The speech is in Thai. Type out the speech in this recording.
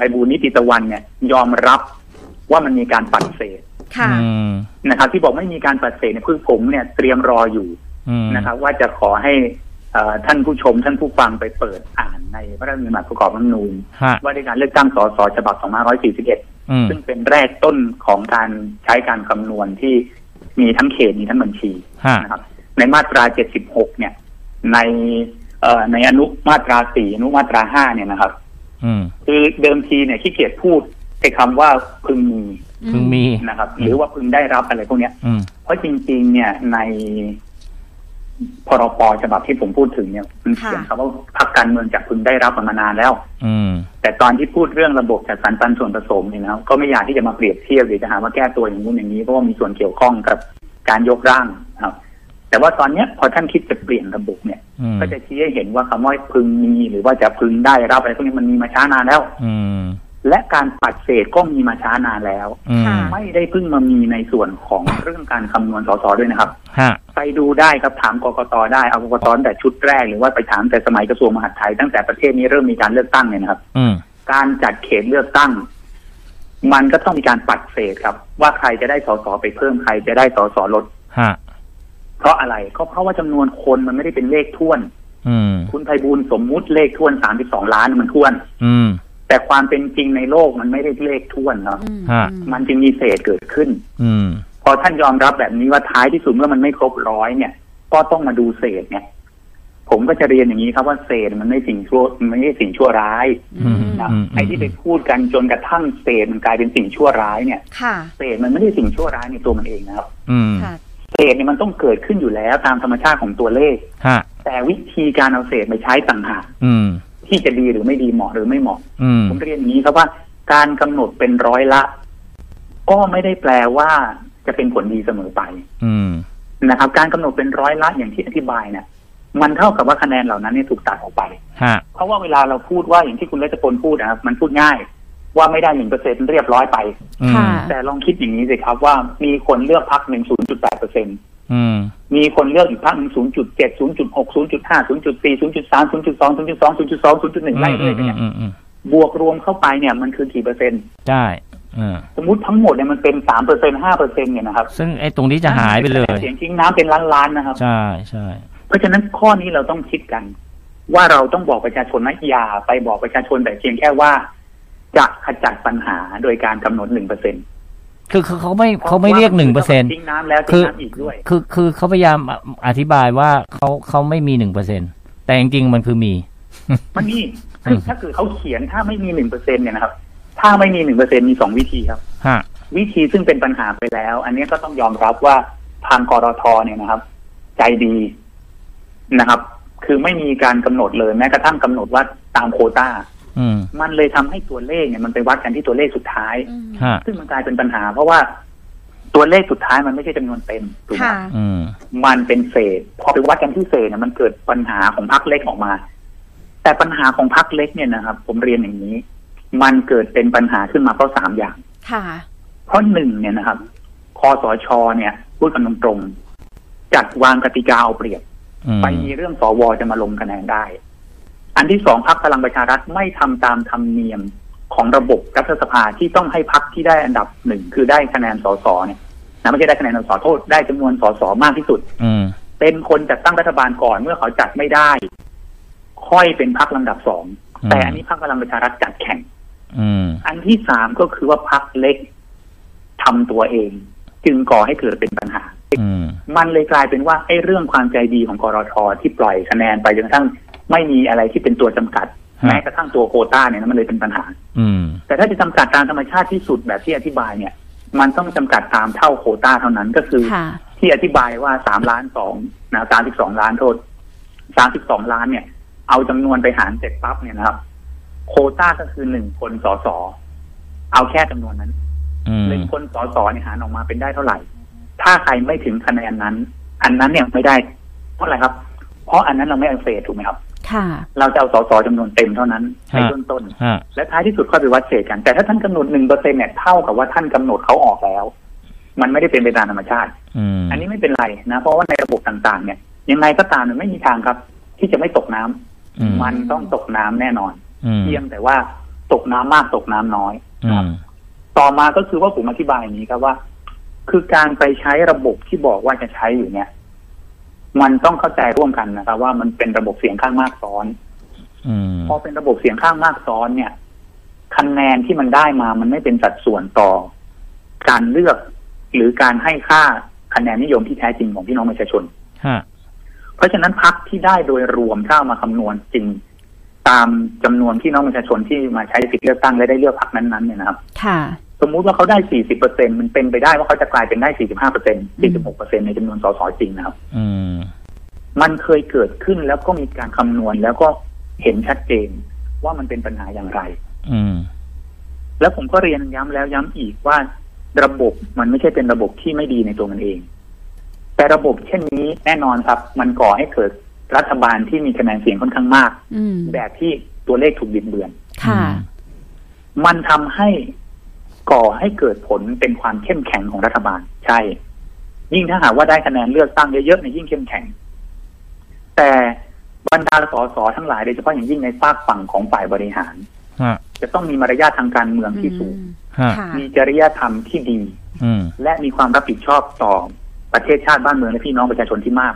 ไพบูลย์นิติตะวันเนี่ยยอมรับว่ามันมีการปัดเศษค่ะอืมนะครับ ที่บอกไม่มีการปัดเศษเนี่ยคือผมเนี่ยเตรียมรออยู่อืมนะครับ ว่าจะขอให้เอ่อท่านผู้ชมท่านผู้ฟังไปเปิดอ่านในพระราชบัญญัติประกอบรัฐธรรมนูญฮะว่าด้วยการเลือกตั้งสสฉบับ 2541อืมซึ่งเป็นแรกต้นของการใช้การคำนวณที่มีทั้งเขตมีทั้งบัญชีฮะนะครับ ในมาตรา 76 เนี่ย ในเอ่อในอนุมาตรา 4 อนุมาตรา 5 เนี่ยนะครับอืม คือเดิมทีเนี่ยขี้เกียจพูดไอ้คำว่าพึงมีเพิ่งมีนะครับ หรือว่าพึงได้รับอะไรพวกเนี้ยอืมเพราะจริง ๆ เนี่ยในพรปฉบับที่ผมพูดถึงเนี่ยมันเขียนค่ะคำว่าพักการเมืองจะพึงได้รับมานานแล้ว อืมแต่ตอนที่พูดเรื่องระบบจัดสรรปันส่วนผสมเนี่ยนะครับก็ไม่อยากที่จะมาเปรียบเทียบหรือจะหาว่าแก้ตัวอย่างนู้นอย่างนี้เพราะว่ามีส่วนเกี่ยวข้องกับการยกร่างครับ แต่ว่าตอนเนี้ยพอท่านคิดจะเปลี่ยนระบบเนี่ยอืม ก็จะชี้ให้เห็นว่าคำว่าพึงมีหรือว่าจะพึงได้รับอะไรพวกนี้มันมีมาช้านานแล้ว อืมและการปัดเศษก็มีมาช้านานแล้วอืมค่ะไม่ได้เพิ่งมามีในส่วนของเรื่องการคำนวณสสด้วยนะครับฮะไปดูได้ครับถามกกตได้เอากกตตั้งแต่ชุดแรกหรือว่าไปถามแต่สมัยกระทรวงมหาดไทยตั้งแต่ประเทศนี้เริ่มมีการเลือกตั้งเนี่ยนะครับอืมการจัดเขตเลือกตั้ง มันก็ต้องมีการปัดเศษครับ ว่าใครจะได้สสไปเพิ่มใครจะได้สสลดฮะ เพราะอะไรก็เพราะว่าจำนวนคนมันไม่ได้เป็นเลขท้วนอืมคุณไพบูลย์สมมุติเลขท้วนสามสิบสองล้านมันท้วน อืมแต่ความเป็นจริงในโลกมันไม่ได้เลขท้วนเนาะอืมฮะมันจึงมีเศษเกิดขึ้น อืมพอท่านยอมรับแบบนี้ว่าท้ายที่สุดเมื่อมันไม่ครบร้อยเนี่ย ก็ต้องมาดูเศษเนี่ยผมก็จะเรียนอย่างนี้ครับว่าเศษมันไม่สิ่งชั่วมันไม่ใช่สิ่งชั่วร้ายอืมนะอืมไอ้ที่ไปพูดกันจนกระทั่งเศษมันกลายเป็นสิ่งชั่วร้ายเนี่ยค่ะเศษมันไม่ได้สิ่งชั่วร้ายในตัวมันเองนะครับอืมค่ะ เศษเนี่ยมันต้องเกิดขึ้นอยู่แล้วตามธรรมชาติของตัวเลขฮะแต่วิธีการเอาเศษไปใช้ต่างหากอืมที่จะดีหรือไม่ดีเหมาะหรือไม่เหมาะอืมผมเรียนอย่างนี้ครับว่า การกำหนดเป็นร้อยละ ก็ไม่ได้แปลว่าจะเป็นผลดีเสมอไป อืมนะครับ การกำหนดเป็นร้อยละอย่างที่อธิบายเนี่ยมันเท่ากับว่าคะแนนเหล่านั้นเนี่ยถูกตัดออกไปฮะเพราะว่าเวลาเราพูดว่าอย่างที่คุณรัชพลพูดนะครับ มันพูดง่าย ว่าไม่ได้หนึ่งเปอร์เซ็นเรียบร้อยไปอืมค่ะแต่ลองคิดอย่างนี้สิครับว่ามีคนเลือกพักหนึ่งศูนย์จุดแปดเปอร์เซ็นอืมมีคนเลือกอีกพักหนึ่งศูนย์จุดเจ็ดศูนย์จุดหกศูนย์จุดห้าศูนย์จุดสี่ศูนย์จุดสามศูนย์จุดสองศูนย์จุดสองศูนย์จุดสองศูนย์จุดหนึ่งไล่เรื่อยไปเนี่ยอืมอืมบวกรวมเข้าไปเนี่ยมันคือกี่เปอร์เซ็นต์ใช่อืมสมมติทั้งหมดเนี่ยมันเป็นสามเปอร์เซ็นห้าเปอร์เซ็นเนี่ยนะครับ ซึ่งไอ้ตรงนี้จะหายไปเลยเสียงทิ้งน้ำเป็นล้านล้านๆนะครับ ใช่ใช่เพราะฉะนั้นข้อนี้เราต้องคิดกัน ว่าเราต้องบอกประชาชนนะอย่าไปบอกประชาชนแต่เพียงแค่ว่า จะขจัดปัญหาโดยการกำหนดหนึ่งเปอร์เซ็นคือคือเขาไม่เขาไม่เรียกหนึ่งเปอร์เซ็นทิ้งน้ำแล้วคืทิ้งอน้ำอีกด้วยคือคือเขาพยายามอธิบายว่าเขาเขาไม่มีหนึ่งเปอร์เซ็นแต่จริงๆมันคือมี มันนี่คือถ้าเกิดเขาเขียนถ้าไม่มีหนึ่งเปอร์เซ็นเนี่ยนะครับ ถ้าไม่มีหนึ่งเปอร์เซ็นมีสองวิธีครับฮะวิธีซึ่งเป็นปัญหาไปแล้ว อันนี้ก็ต้องยอมรับว่าทางกรทเนี่ยนะครับ ใจดีนะครับ คือไม่มีการกำหนดเลยแม้กระทั่งกำหนดว่าตามโควต้าอื มมันเลยทำให้ตัวเลขเนี่ยมันไปวัดกันที่ตัวเลขสุดท้ายอืมฮะซึ่งมันกลายเป็นปัญหา เพราะว่าตัวเลขสุดท้ายมันไม่ใช่จำนวนเต็มถูกไหมค่ะอืมมันเป็นเศษ พอไปวัดกันที่เศษเนี่ยมันเกิดปัญหาของพรรคเล็กออกมา แต่ปัญหาของพรรคเล็กเนี่ยนะครับ ผมเรียนอย่างนี้ มันเกิดเป็นปัญหาขึ้นมาเพราะสามอย่างค่ะเพราะหนึ่งเนี่ยนะครับคอสชเนี่ยพูดกันตรงๆจัดวางกติกาเอาเปรียบอืมไปมีเรื่องสวจะมาลงคะแนนได้ อันที่สองพักพลังประชารัฐไม่ทำตามธรรมเนียมของระบบรัฐสภาที่ต้องให้พักที่ได้อันดับหนึ่งคือได้คะแนนสสเนี่ยนะไม่ใช่ได้คะแนนสสโทษได้จำนวนสสมากที่สุด อืมเป็นคนจัดตั้งรัฐบาลก่อนเมื่อเขาจัดไม่ได้ ค่อยเป็นพักลำดับสองแต่อันนี้พักพลังประชารัฐจัดแข่งอืมอันที่สามก็คือว่าพักเล็กทำตัวเอง จึงก่อให้เกิดเป็นปัญหาอืมมันเลยกลายเป็นว่าไอ้เรื่องความใจดีของกรทที่ปล่อยคะแนนไปจนกระทั่ง ไม่มีอะไรที่เป็นตัวจำกัดฮะแม้กระทั่งตัวโควต้าเนี่ยนะมันเลยเป็นปัญหา อืม แต่ถ้าจะจำกัดตามธรรมชาติที่สุดแบบที่อธิบายเนี่ย มันต้องจำกัดตามเท่าโควต้าเท่านั้นก็คือค่ะที่อธิบายว่าสามล้านสองนะสามสิบสองล้านโทษสามสิบสองล้านเนี่ย เอาจำนวนไปหารเสร็จปั๊บเนี่ยนะครับ โควต้าก็คือหนึ่งคนสสเอาแค่จำนวนนั้นอืมหนึ่งคนสสเนี่ยหารออกมาเป็นได้เท่าไหร่ ถ้าใครไม่ถึงคะแนนนั้น อันนั้นเนี่ยไม่ได้เพราะอะไรครับ เพราะอันนั้นเราไม่เอาเศษถูกไหมครับค่ะ เราจะเอาสสจำนวนเต็มเท่านั้นในฮะเบื้องต้นฮะและท้ายที่สุดค่อยไปวัดเศษกัน แต่ถ้าท่านกำหนดหนึ่งเปอร์เซ็นเนี่ยเท่ากับว่าท่านกำหนดเขาออกแล้ว มันไม่ได้เป็นไปตามธรรมชาติอืมอันนี้ไม่เป็นไรนะ เพราะว่าในระบบต่างๆ เนี่ย ยังไงก็ตามมันไม่มีทางครับ ที่จะไม่ตกน้ำอืมมันต้องตกน้ำแน่นอนอืมเพียงแต่ว่าตกน้ำมากตกน้ำน้อยอืมต่อมาก็คือว่าผมอธิบายอย่างนี้ครับว่า คือการไปใช้ระบบที่บอกว่าจะใช้อยู่เนี่ย มันต้องเข้าใจร่วมกันนะครับ ว่ามันเป็นระบบเสียงข้างมากซ้อนอืมพอเป็นระบบเสียงข้างมากซ้อนเนี่ย คะแนนที่มันได้มามันไม่เป็นสัดส่วนต่อ การเลือกหรือการให้ค่าคะแนนนิยมที่แท้จริงของพี่น้องประชาชนฮะเพราะฉะนั้นพักที่ได้โดยรวมถ้าเอามาคำนวณจริง ตามจำนวนพี่น้องประชาชนที่มาใช้สิทธิเลือกตั้งและได้เลือกพรรคนั้นๆเนี่ยนะครับ ค่ะ สมมุติว่าเขาได้ 40เปอร์เซ็นมันเป็นไปได้ว่าเขาจะกลายเป็นได้ 45เปอร์เซ็น46เปอร์เซ็นในจำนวนสสจริงนะครับอืมมันเคยเกิดขึ้นแล้วก็มีการคำนวณแล้วก็เห็นชัดเจนว่ามันเป็นปัญหาอย่างไรอืมแล้วผมก็เรียนย้ำแล้วย้ำอีกว่า ระบบมันไม่ใช่เป็นระบบที่ไม่ดีในตัวมันเอง แต่ระบบเช่นนี้แน่นอนครับ มันก่อให้เกิดรัฐบาลที่มีคะแนนเสียงค่อนข้างมากอืมแบบที่ตัวเลขถูกบิดเบือนค่ะมันทำให้ ก่อให้เกิดผลเป็นความเข้มแข็งของรัฐบาล ใช่ ยิ่งถ้าหากว่าได้คะแนนเลือกตั้งเยอะๆในยยิ่งเข้มแข็ง แต่บรรดาสสทั้งหลายโดยเฉพาะอย่างยิ่งในฝากฝั่งของฝ่ายบริหารฮะจะต้องมีมารยาททางการเมืองที่สูงฮะค่ะมีจริยธรรมที่ดีอืมและมีความรับผิดชอบต่อประเทศชาติบ้านเมืองและพี่น้องประชาชนที่มาก